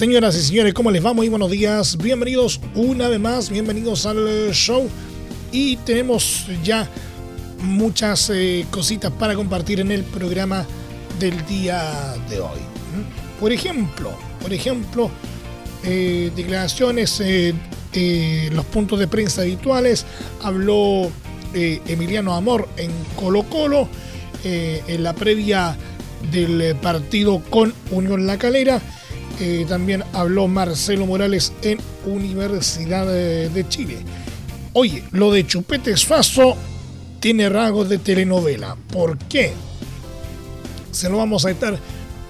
Señoras y señores, ¿cómo les va? Muy buenos días. Bienvenidos una vez más, bienvenidos al show. Y tenemos ya muchas eh, cositas para compartir en el programa del día de hoy. Por ejemplo, por ejemplo, eh, declaraciones, eh, los puntos de prensa habituales. Habló Emiliano Amor en Colo Colo en la previa del partido con Unión La Calera. También habló Marcelo Morales en Universidad de Chile. Oye, lo de Chupete Faso tiene rasgos de telenovela. ¿Por qué? Se lo vamos a estar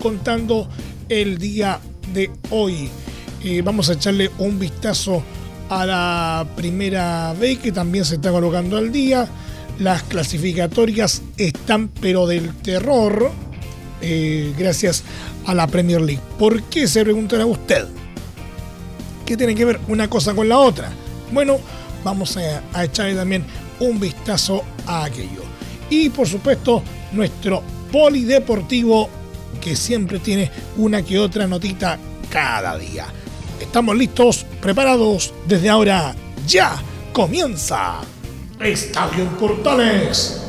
contando el día de hoy. Eh, vamos a echarle un vistazo a la primera vez que también se está colocando al día. Las clasificatorias están pero del terror eh, gracias a la Premier League. ¿Por qué se preguntará usted? ¿Qué tiene que ver una cosa con la otra? Bueno, vamos a, echarle también un vistazo a aquello. Y por supuesto, nuestro polideportivo que siempre tiene una que otra notita cada día. Estamos listos, preparados desde ahora. Ya comienza Estadio Portales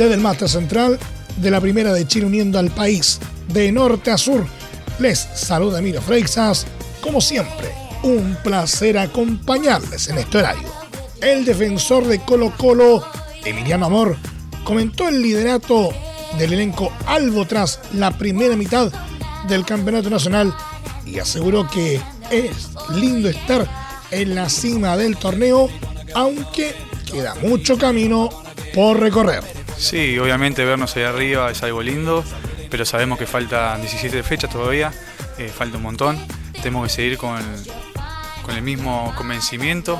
Desde el Central de la Primera de Chile uniendo al país de norte a sur, les saluda Emilio Freixas. Como siempre, un placer acompañarles en este horario. El defensor de Colo Colo, Emiliano Amor, comentó el liderato del elenco Albo tras la primera mitad del Campeonato Nacional y aseguró que es lindo estar en la cima del torneo, aunque queda mucho camino por recorrer. Sí, obviamente vernos ahí arriba es algo lindo, pero sabemos que faltan 17 fechas todavía, eh, falta un montón. Tenemos que seguir con, con el mismo convencimiento,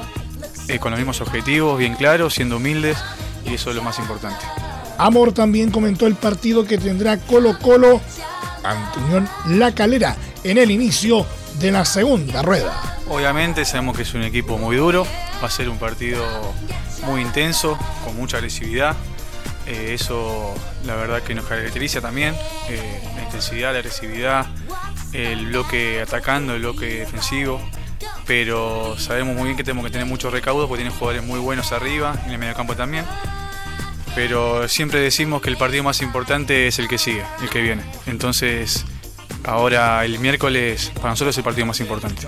eh, con los mismos objetivos, bien claros, siendo humildes, y eso es lo más importante. Amor también comentó el partido que tendrá Colo Colo ante Unión La Calera en el inicio de la segunda rueda. Obviamente sabemos que es un equipo muy duro, va a ser un partido muy intenso, con mucha agresividad, eh, eso la verdad que nos caracteriza también, eh, la intensidad, la agresividad, el bloque atacando, el bloque defensivo, pero sabemos muy bien que tenemos que tener mucho recaudo porque tienen jugadores muy buenos arriba, en el mediocampo también. Pero siempre decimos que el partido más importante es el que sigue, el que viene. Entonces, ahora el miércoles para nosotros es el partido más importante.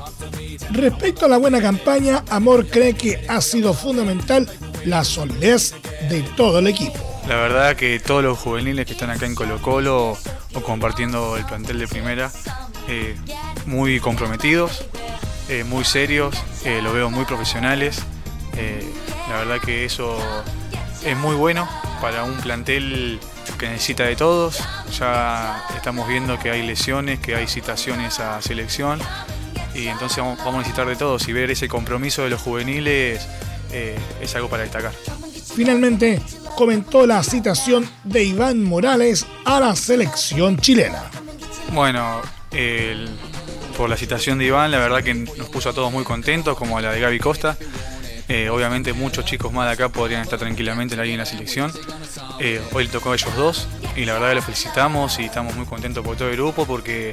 Respecto a la buena campaña, Amor cree que ha sido fundamental la solidez de todo el equipo. La verdad que todos los juveniles que están acá en Colo Colo o compartiendo el plantel de primera, eh, muy comprometidos, eh, muy serios, eh, lo veo muy profesionales. la verdad que eso es muy bueno para un plantel que necesita de todos. Ya estamos viendo que hay lesiones, que hay citaciones a selección y entonces vamos a necesitar de todos y ver ese compromiso de los juveniles es algo para destacar. Finalmente, comentó la citación de Iván Morales a la selección chilena. Bueno, por la citación de Iván, la verdad que nos puso a todos muy contentos, como a la de Gaby Costa. Eh, obviamente muchos chicos más de acá podrían estar tranquilamente en la selección. Eh, hoy le tocó a ellos dos y la verdad que los felicitamos y estamos muy contentos por todo el grupo porque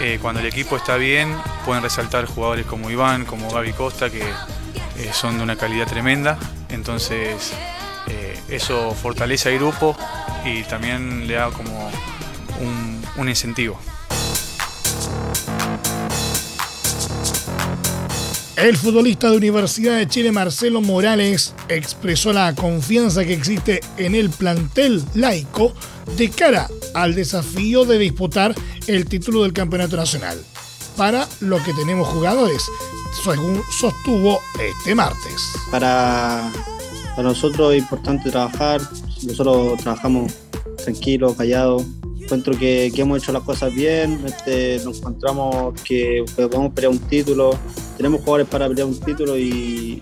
eh, cuando el equipo está bien pueden resaltar jugadores como Iván, como Gaby Costa que son de una calidad tremenda. Entonces eso fortalece al grupo y también le da como un, incentivo. El futbolista de Universidad de Chile Marcelo Morales expresó la confianza que existe en el plantel laico de cara al desafío de disputar el título del Campeonato Nacional, para lo que tenemos jugadores, según sostuvo este martes. Para, para nosotros es importante trabajar, nosotros trabajamos tranquilos, callados, encuentro que, hemos hecho las cosas bien, este, nos encontramos que podemos pelear un título, tenemos jugadores para pelear un título y,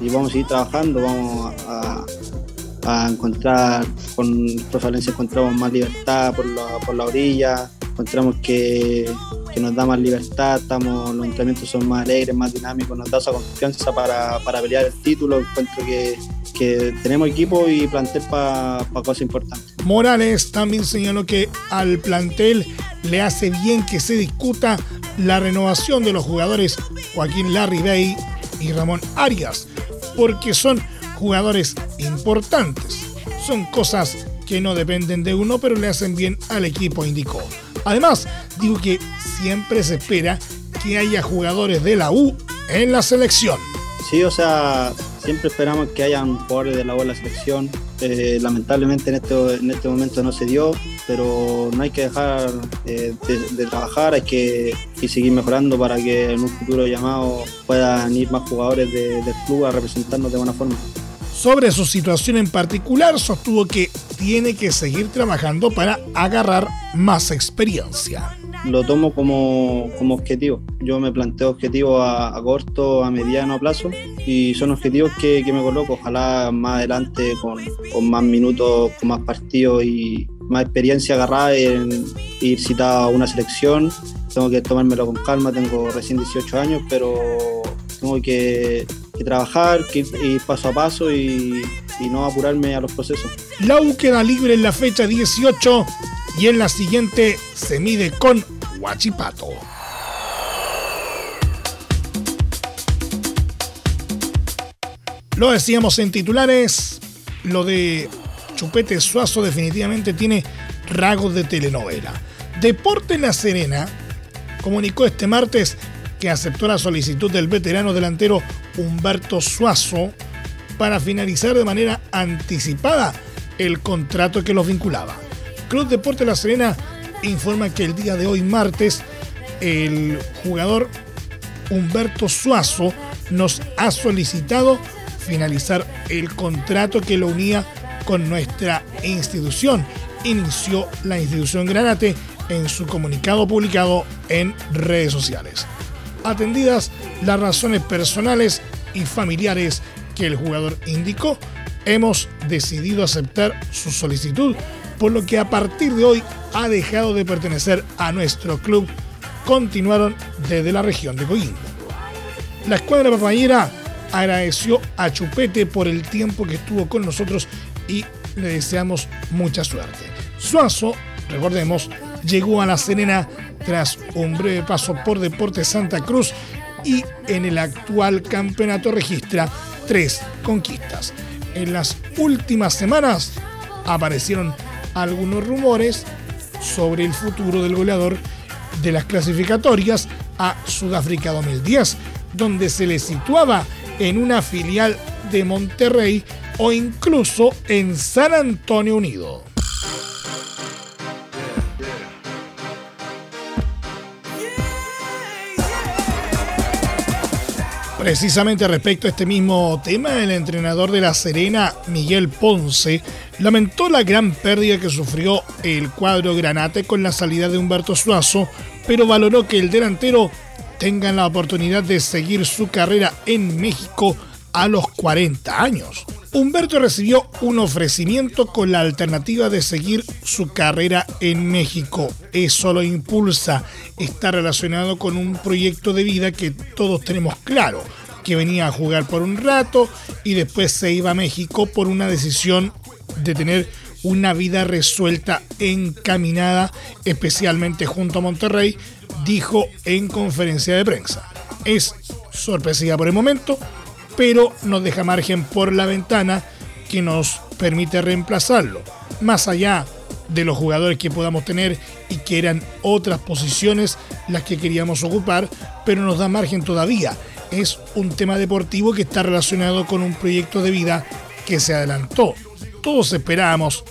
vamos a seguir trabajando, vamos a, encontrar, con Valencia encontramos más libertad por la, por la orilla, encontramos que, nos da más libertad, estamos, los entrenamientos son más alegres, más dinámicos, nos da esa confianza para, para pelear el título, encuentro que que tenemos equipo y plantel para cosas importantes. Morales también señaló que al plantel le hace bien que se discuta la renovación de los jugadores Joaquín Larry Bay y Ramón Arias, porque son jugadores importantes. Son cosas que no dependen de uno, pero le hacen bien al equipo, indicó. Además, digo que siempre se espera que haya jugadores de la U en la selección. Sí, o sea, siempre esperamos que hayan jugadores de la U en la selección. Eh, lamentablemente en este, en este momento no se dio, pero no hay que dejar eh, de, trabajar, hay que seguir mejorando para que en un futuro llamado puedan ir más jugadores del club a representarnos de buena forma. Sobre su situación en particular, sostuvo que tiene que seguir trabajando para agarrar más experiencia lo tomo como, objetivo. Yo me planteo objetivos a, corto, a mediano plazo y son objetivos que, me coloco. Ojalá más adelante con, más minutos, con más partidos y más experiencia agarrada en ir citado a una selección. Tengo que tomármelo con calma, tengo recién 18 años, pero tengo que, trabajar, que ir, paso a paso y, no apurarme a los procesos. La queda libre en la fecha 18 y en la siguiente se mide con Huachipato. Lo decíamos en titulares, lo de Chupete Suazo definitivamente tiene rasgos de telenovela. Deporte La Serena comunicó este martes que aceptó la solicitud del veterano delantero Humberto Suazo para finalizar de manera anticipada el contrato que los vinculaba. Club Deporte La Serena informa que el día de hoy, martes, el jugador Humberto Suazo nos ha solicitado finalizar el contrato que lo unía con nuestra institución. Inició la institución Granate en su comunicado publicado en redes sociales. Atendidas las razones personales y familiares que el jugador indicó, hemos decidido aceptar su solicitud por lo que a partir de hoy ha dejado de pertenecer a nuestro club. Continuaron desde la región de Coimbra. La escuadra papayera agradeció a Chupete por el tiempo que estuvo con nosotros y le deseamos mucha suerte. Suazo, recordemos, llegó a La Serena tras un breve paso por Deportes Santa Cruz y en el actual campeonato registra tres conquistas. En las últimas semanas aparecieron algunos rumores sobre el futuro del goleador de las clasificatorias a Sudáfrica 2010, donde se le situaba en una filial de Monterrey o incluso en San Antonio Unido. Precisamente respecto a este mismo tema, el entrenador de La Serena, Miguel Ponce, lamentó la gran pérdida que sufrió el cuadro Granate con la salida de Humberto Suazo, pero valoró que el delantero tenga la oportunidad de seguir su carrera en México a los 40 años. Humberto recibió un ofrecimiento con la alternativa de seguir su carrera en México. Eso lo impulsa. Está relacionado con un proyecto de vida que todos tenemos claro, que venía a jugar por un rato y después se iba a México por una decisión de tener una vida resuelta, encaminada, especialmente junto a Monterrey, dijo en conferencia de prensa. Es sorpresiva por el momento, pero nos deja margen por la ventana que nos permite reemplazarlo. Más allá de los jugadores que podamos tener y que eran otras posiciones las que queríamos ocupar, pero nos da margen todavía es un tema deportivo que está relacionado con un proyecto de vida que se adelantó. Todos esperábamos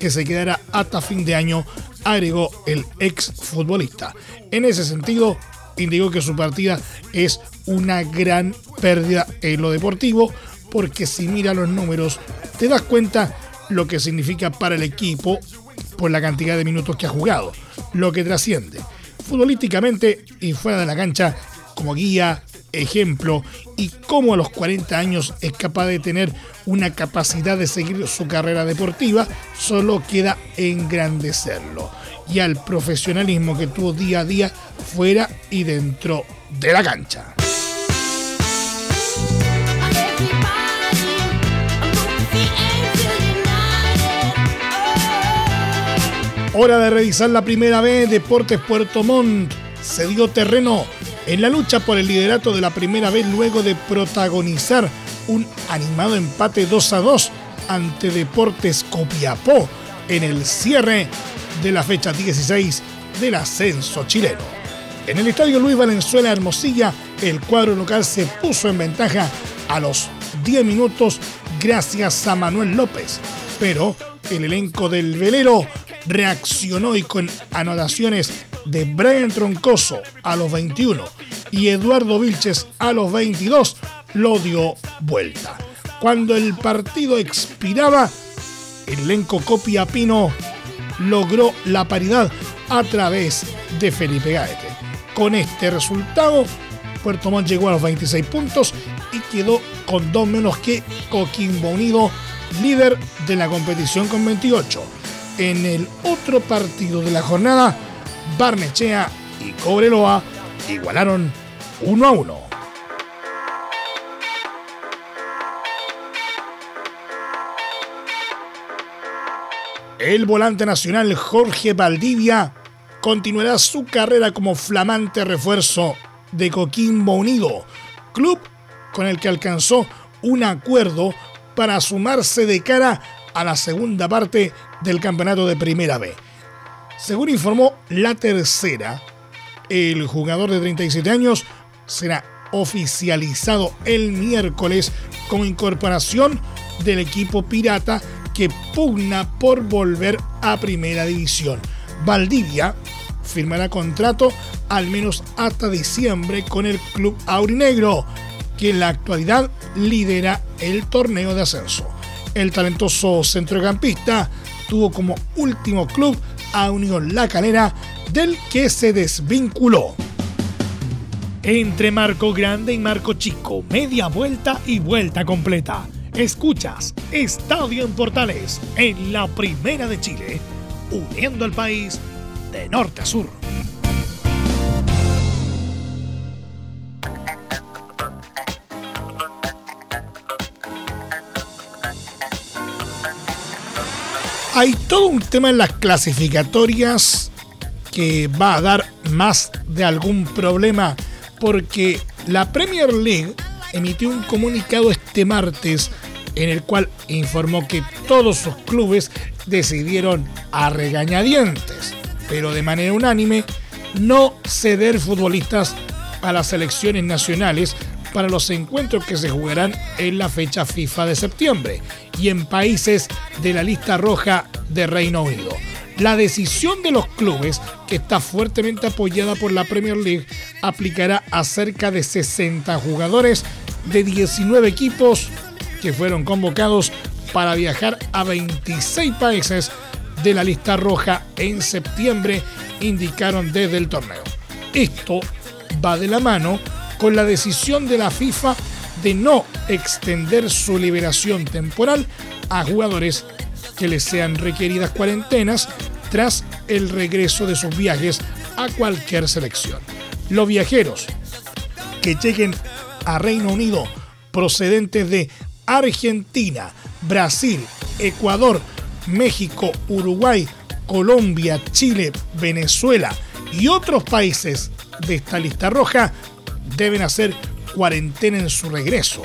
que se quedara hasta fin de año, agregó el ex futbolista. En ese sentido, indicó que su partida es una gran pérdida en lo deportivo, porque si mira los números, te das cuenta lo que significa para el equipo por la cantidad de minutos que ha jugado, lo que trasciende. Futbolísticamente y fuera de la cancha, como guía, ejemplo y cómo a los 40 años es capaz de tener una capacidad de seguir su carrera deportiva, solo queda engrandecerlo y al profesionalismo que tuvo día a día fuera y dentro de la cancha. Hora de revisar la primera vez Deportes Puerto Montt. Se dio terreno en la lucha por el liderato de la primera vez luego de protagonizar un animado empate 2 a 2 ante Deportes Copiapó en el cierre de la fecha 16 del ascenso chileno. En el estadio Luis Valenzuela Hermosilla, el cuadro local se puso en ventaja a los 10 minutos gracias a Manuel López, pero el elenco del velero reaccionó y con anotaciones de Brian Troncoso a los 21 y Eduardo Vilches a los 22 lo dio vuelta. Cuando el partido expiraba, el elenco Copia Pino logró la paridad a través de Felipe Gaete. Con este resultado, Puerto Montt llegó a los 26 puntos y quedó con dos menos que Coquimbo Unido, líder de la competición con 28. En el otro partido de la jornada, Barnechea y Cobreloa igualaron 1 a 1. El volante nacional Jorge Valdivia continuará su carrera como flamante refuerzo de Coquimbo Unido, club con el que alcanzó un acuerdo para sumarse de cara a la segunda parte del campeonato de Primera B. Según informó la tercera, el jugador de 37 años será oficializado el miércoles como incorporación del equipo pirata que pugna por volver a Primera División. Valdivia firmará contrato al menos hasta diciembre con el club aurinegro, que en la actualidad lidera el torneo de ascenso. El talentoso centrocampista tuvo como último club a Unión La Calera, del que se desvinculó. Entre Marco Grande y Marco Chico, media vuelta y vuelta completa. Escuchas Estadio en Portales en la Primera de Chile, uniendo al país de norte a sur. Hay todo un tema en las clasificatorias que va a dar más de algún problema porque la Premier League emitió un comunicado este martes en el cual informó que todos sus clubes decidieron a regañadientes, pero de manera unánime, no ceder futbolistas a las selecciones nacionales para los encuentros que se jugarán en la fecha FIFA de septiembre y en países de la lista roja de Reino Unido. La decisión de los clubes, que está fuertemente apoyada por la Premier League, aplicará a cerca de 60 jugadores de 19 equipos que fueron convocados para viajar a 26 países de la lista roja en septiembre, indicaron desde el torneo. Esto va de la mano con la decisión de la FIFA de no extender su liberación temporal a jugadores que les sean requeridas cuarentenas tras el regreso de sus viajes a cualquier selección. Los viajeros que lleguen a Reino Unido procedentes de Argentina, Brasil, Ecuador, México, Uruguay, Colombia, Chile, Venezuela y otros países de esta lista roja deben hacer cuarentena en su regreso,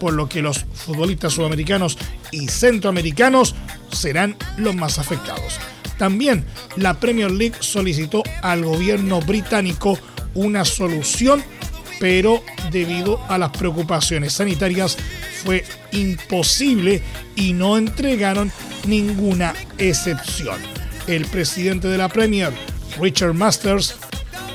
por lo que los futbolistas sudamericanos y centroamericanos serán los más afectados. También la Premier League solicitó al gobierno británico una solución pero debido a las preocupaciones sanitarias fue imposible y no entregaron ninguna excepción. El presidente de la Premier, Richard Masters,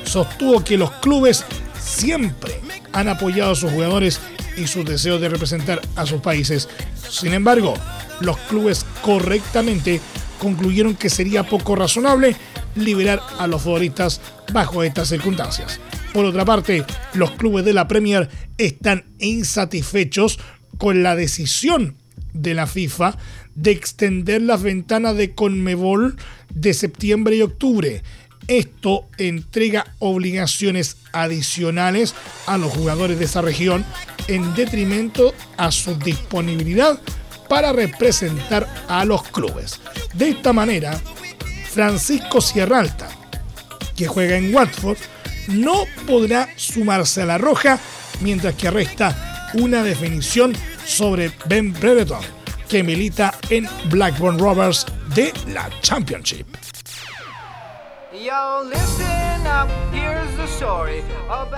sostuvo que los clubes siempre han apoyado a sus jugadores y sus deseos de representar a sus países. Sin embargo, los clubes correctamente concluyeron que sería poco razonable liberar a los futbolistas bajo estas circunstancias. Por otra parte, los clubes de la Premier están insatisfechos con la decisión de la FIFA de extender las ventanas de Conmebol de septiembre y octubre. Esto entrega obligaciones adicionales a los jugadores de esa región en detrimento a su disponibilidad para representar a los clubes. De esta manera, Francisco Sierralta, que juega en Watford, no podrá sumarse a la roja, mientras que resta una definición sobre Ben Brereton, que milita en Blackburn Rovers de la Championship.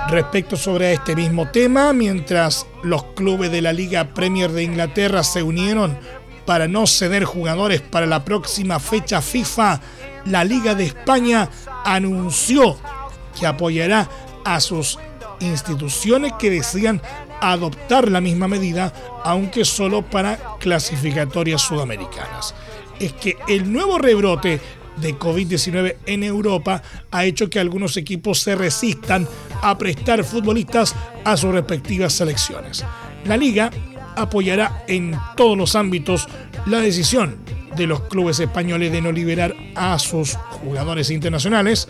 Respecto sobre este mismo tema, mientras los clubes de la Liga Premier de Inglaterra se unieron para no ceder jugadores para la próxima fecha FIFA, la Liga de España anunció que apoyará a sus instituciones que desean adoptar la misma medida, aunque solo para clasificatorias sudamericanas. Es que el nuevo rebrote de COVID-19 en Europa ha hecho que algunos equipos se resistan a prestar futbolistas a sus respectivas selecciones. La liga apoyará en todos los ámbitos la decisión de los clubes españoles de no liberar a sus jugadores internacionales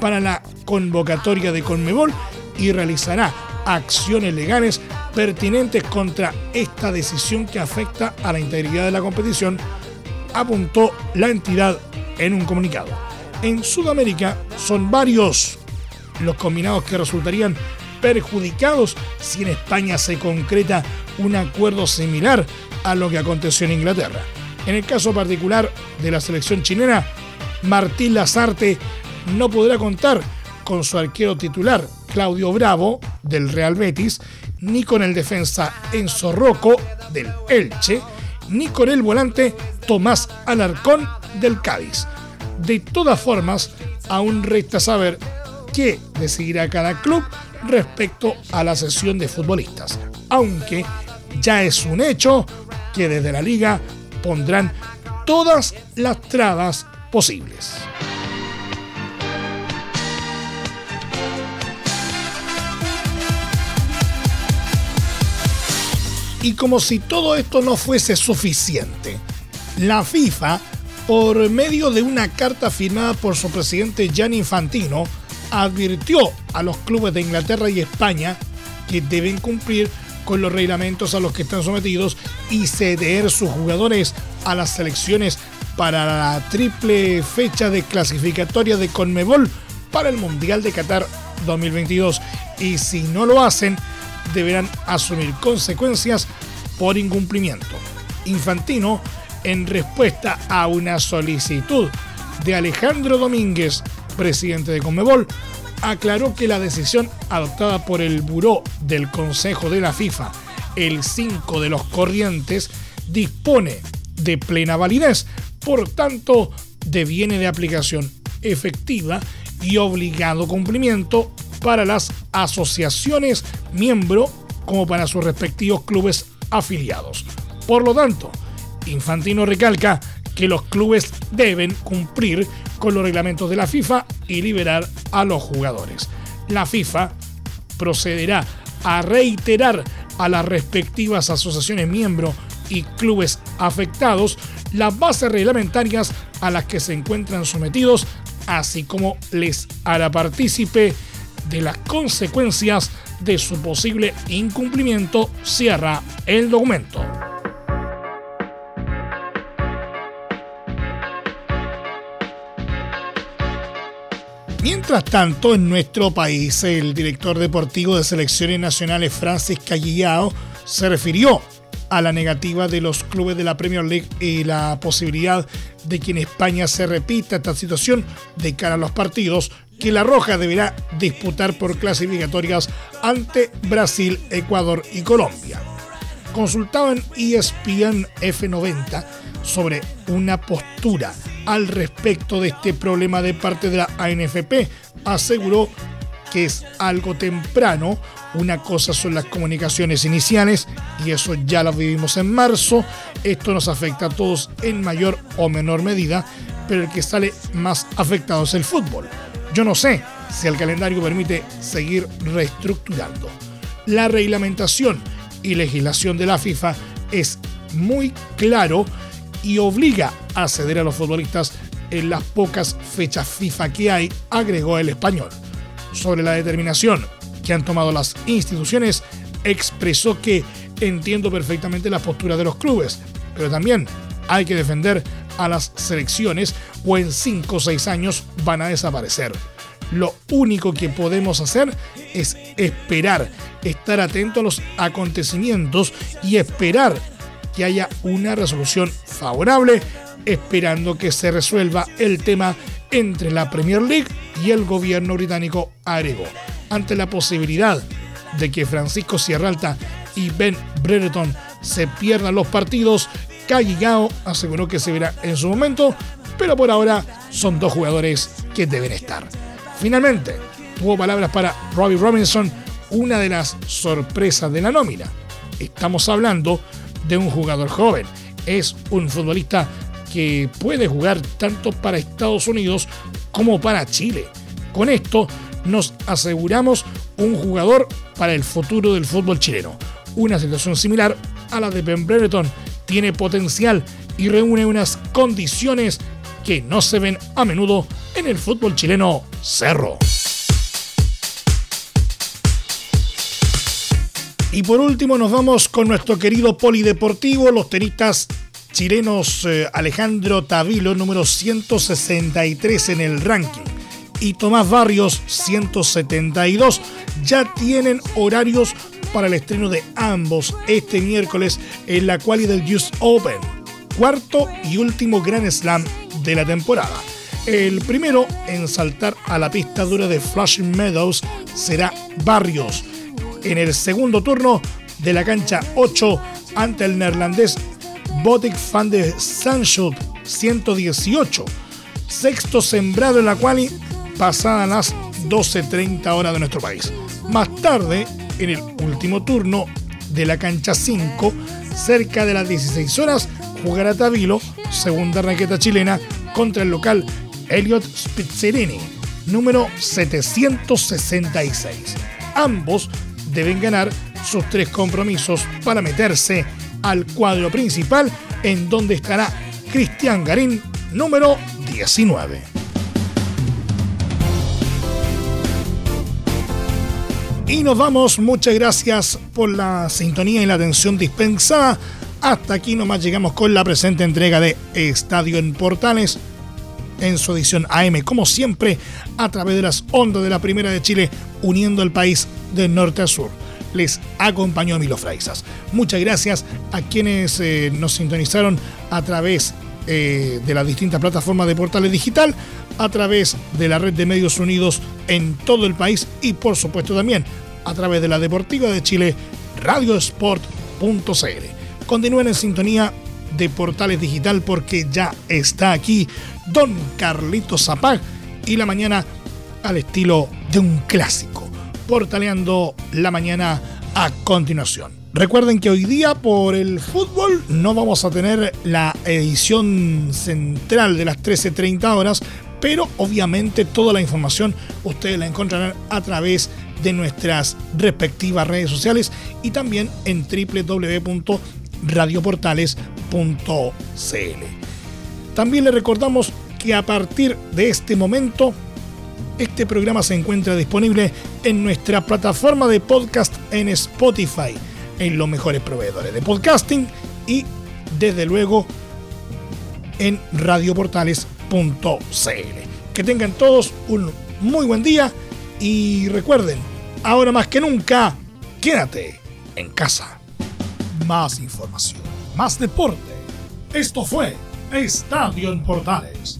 para la convocatoria de Conmebol y realizará acciones legales pertinentes contra esta decisión que afecta a la integridad de la competición, apuntó la entidad en un comunicado. En Sudamérica son varios los combinados que resultarían perjudicados si en España se concreta un acuerdo similar a lo que aconteció en Inglaterra. En el caso particular de la selección chilena, Martín Lazarte no podrá contar con su arquero titular, Claudio Bravo, del Real Betis, ni con el defensa Enzo Rocco, del Elche, ni con el volante Tomás Alarcón, del Cádiz. De todas formas, aún resta saber qué decidirá cada club respecto a la sesión de futbolistas, aunque ya es un hecho que desde la liga pondrán todas las trabas posibles. Y como si todo esto no fuese suficiente, la FIFA, por medio de una carta firmada por su presidente Gianni Infantino, advirtió a los clubes de Inglaterra y España que deben cumplir con los reglamentos a los que están sometidos y ceder sus jugadores a las selecciones para la triple fecha de clasificatoria de Conmebol para el Mundial de Qatar 2022. Y si no lo hacen, deberán asumir consecuencias por incumplimiento. Infantino, en respuesta a una solicitud de Alejandro Domínguez, presidente de Conmebol, aclaró que la decisión adoptada por el Buró del Consejo de la FIFA el 5 de los corrientes dispone de plena validez, por tanto, deviene de aplicación efectiva y obligado cumplimiento para las asociaciones miembro como para sus respectivos clubes afiliados. Por lo tanto, Infantino recalca que los clubes deben cumplir con los reglamentos de la FIFA y liberar a los jugadores. La FIFA procederá a reiterar a las respectivas asociaciones miembro y clubes afectados las bases reglamentarias a las que se encuentran sometidos, así como les hará partícipe de las consecuencias de su posible incumplimiento, cierra el documento. Mientras tanto, en nuestro país, el director deportivo de selecciones nacionales, Francis Callillao, se refirió a la negativa de los clubes de la Premier League y la posibilidad de que en España se repita esta situación de cara a los partidos que La Roja deberá disputar por clasificatorias ante Brasil, Ecuador y Colombia. Consultado en ESPN F90 sobre una postura al respecto de este problema de parte de la ANFP, aseguró que es algo temprano. Una cosa son las comunicaciones iniciales y eso ya lo vivimos en marzo. Esto nos afecta a todos en mayor o menor medida, pero el que sale más afectado es el fútbol. Yo no sé si el calendario permite seguir reestructurando. La reglamentación y legislación de la FIFA es muy claro y obliga a ceder a los futbolistas en las pocas fechas FIFA que hay, agregó el español. Sobre la determinación que han tomado las instituciones, expresó que entiendo perfectamente la postura de los clubes, pero también hay que defender a las selecciones o en 5 o 6 años van a desaparecer. Lo único que podemos hacer es esperar, estar atento a los acontecimientos y esperar que haya una resolución favorable, esperando que se resuelva el tema entre la Premier League y el gobierno británico, agregó. Ante la posibilidad de que Francisco Sierralta y Ben Brereton se pierdan los partidos, Gao aseguró que se verá en su momento, pero por ahora son dos jugadores que deben estar. Finalmente, tuvo palabras para Robbie Robinson, una de las sorpresas de la nómina. Estamos hablando de un jugador joven. Es un futbolista que puede jugar tanto para Estados Unidos como para Chile. Con esto nos aseguramos un jugador para el futuro del fútbol chileno. Una situación similar a la de Ben Brereton tiene potencial y reúne unas condiciones que no se ven a menudo en el fútbol chileno cerro. Y por último nos vamos con nuestro querido polideportivo, los tenistas chilenos eh, Alejandro Tavilo, número 163 en el ranking, y Tomás Barrios, 172, ya tienen horarios para el estreno de ambos este miércoles en la quali del Youth Open, cuarto y último Grand Slam de la temporada. El primero en saltar a la pista dura de Flushing Meadows será Barrios en el segundo turno de la cancha 8 ante el neerlandés Botic Van de Sanschut 118. Sexto sembrado en la quali pasadas las 12.30 horas de nuestro país. Más tarde, en el último turno de la cancha 5, cerca de las 16 horas, jugará Tavilo, segunda raqueta chilena, contra el local Elliot Spizzerini, número 766. Ambos deben ganar sus tres compromisos para meterse al cuadro principal en donde estará Cristian Garín, número 19. Y nos vamos, muchas gracias por la sintonía y la atención dispensada. Hasta aquí nomás llegamos con la presente entrega de Estadio en Portales en su edición AM, como siempre, a través de las ondas de la Primera de Chile, uniendo el país de norte a sur. Les acompañó Milo Fraisas. Muchas gracias a quienes eh, nos sintonizaron a través eh, de las distintas plataformas de portales digital, a través de la red de medios unidos en todo el país y por supuesto también a través de la Deportiva de Chile, radiosport.cl. Continúen en sintonía de Portales Digital porque ya está aquí Don Carlito Zapag y la mañana al estilo de un clásico, portaleando la mañana a continuación. Recuerden que hoy día por el fútbol no vamos a tener la edición central de las 13.30 horas, pero obviamente toda la información ustedes la encontrarán a través de nuestras respectivas redes sociales y también en www.radioportales.cl. También le recordamos que a partir de este momento este programa se encuentra disponible en nuestra plataforma de podcast en Spotify, en los mejores proveedores de podcasting y desde luego en radioportales.cl. Que tengan todos un muy buen día y recuerden, ahora más que nunca, quédate en casa. más información, más deporte. Esto fue Estadio en Portales,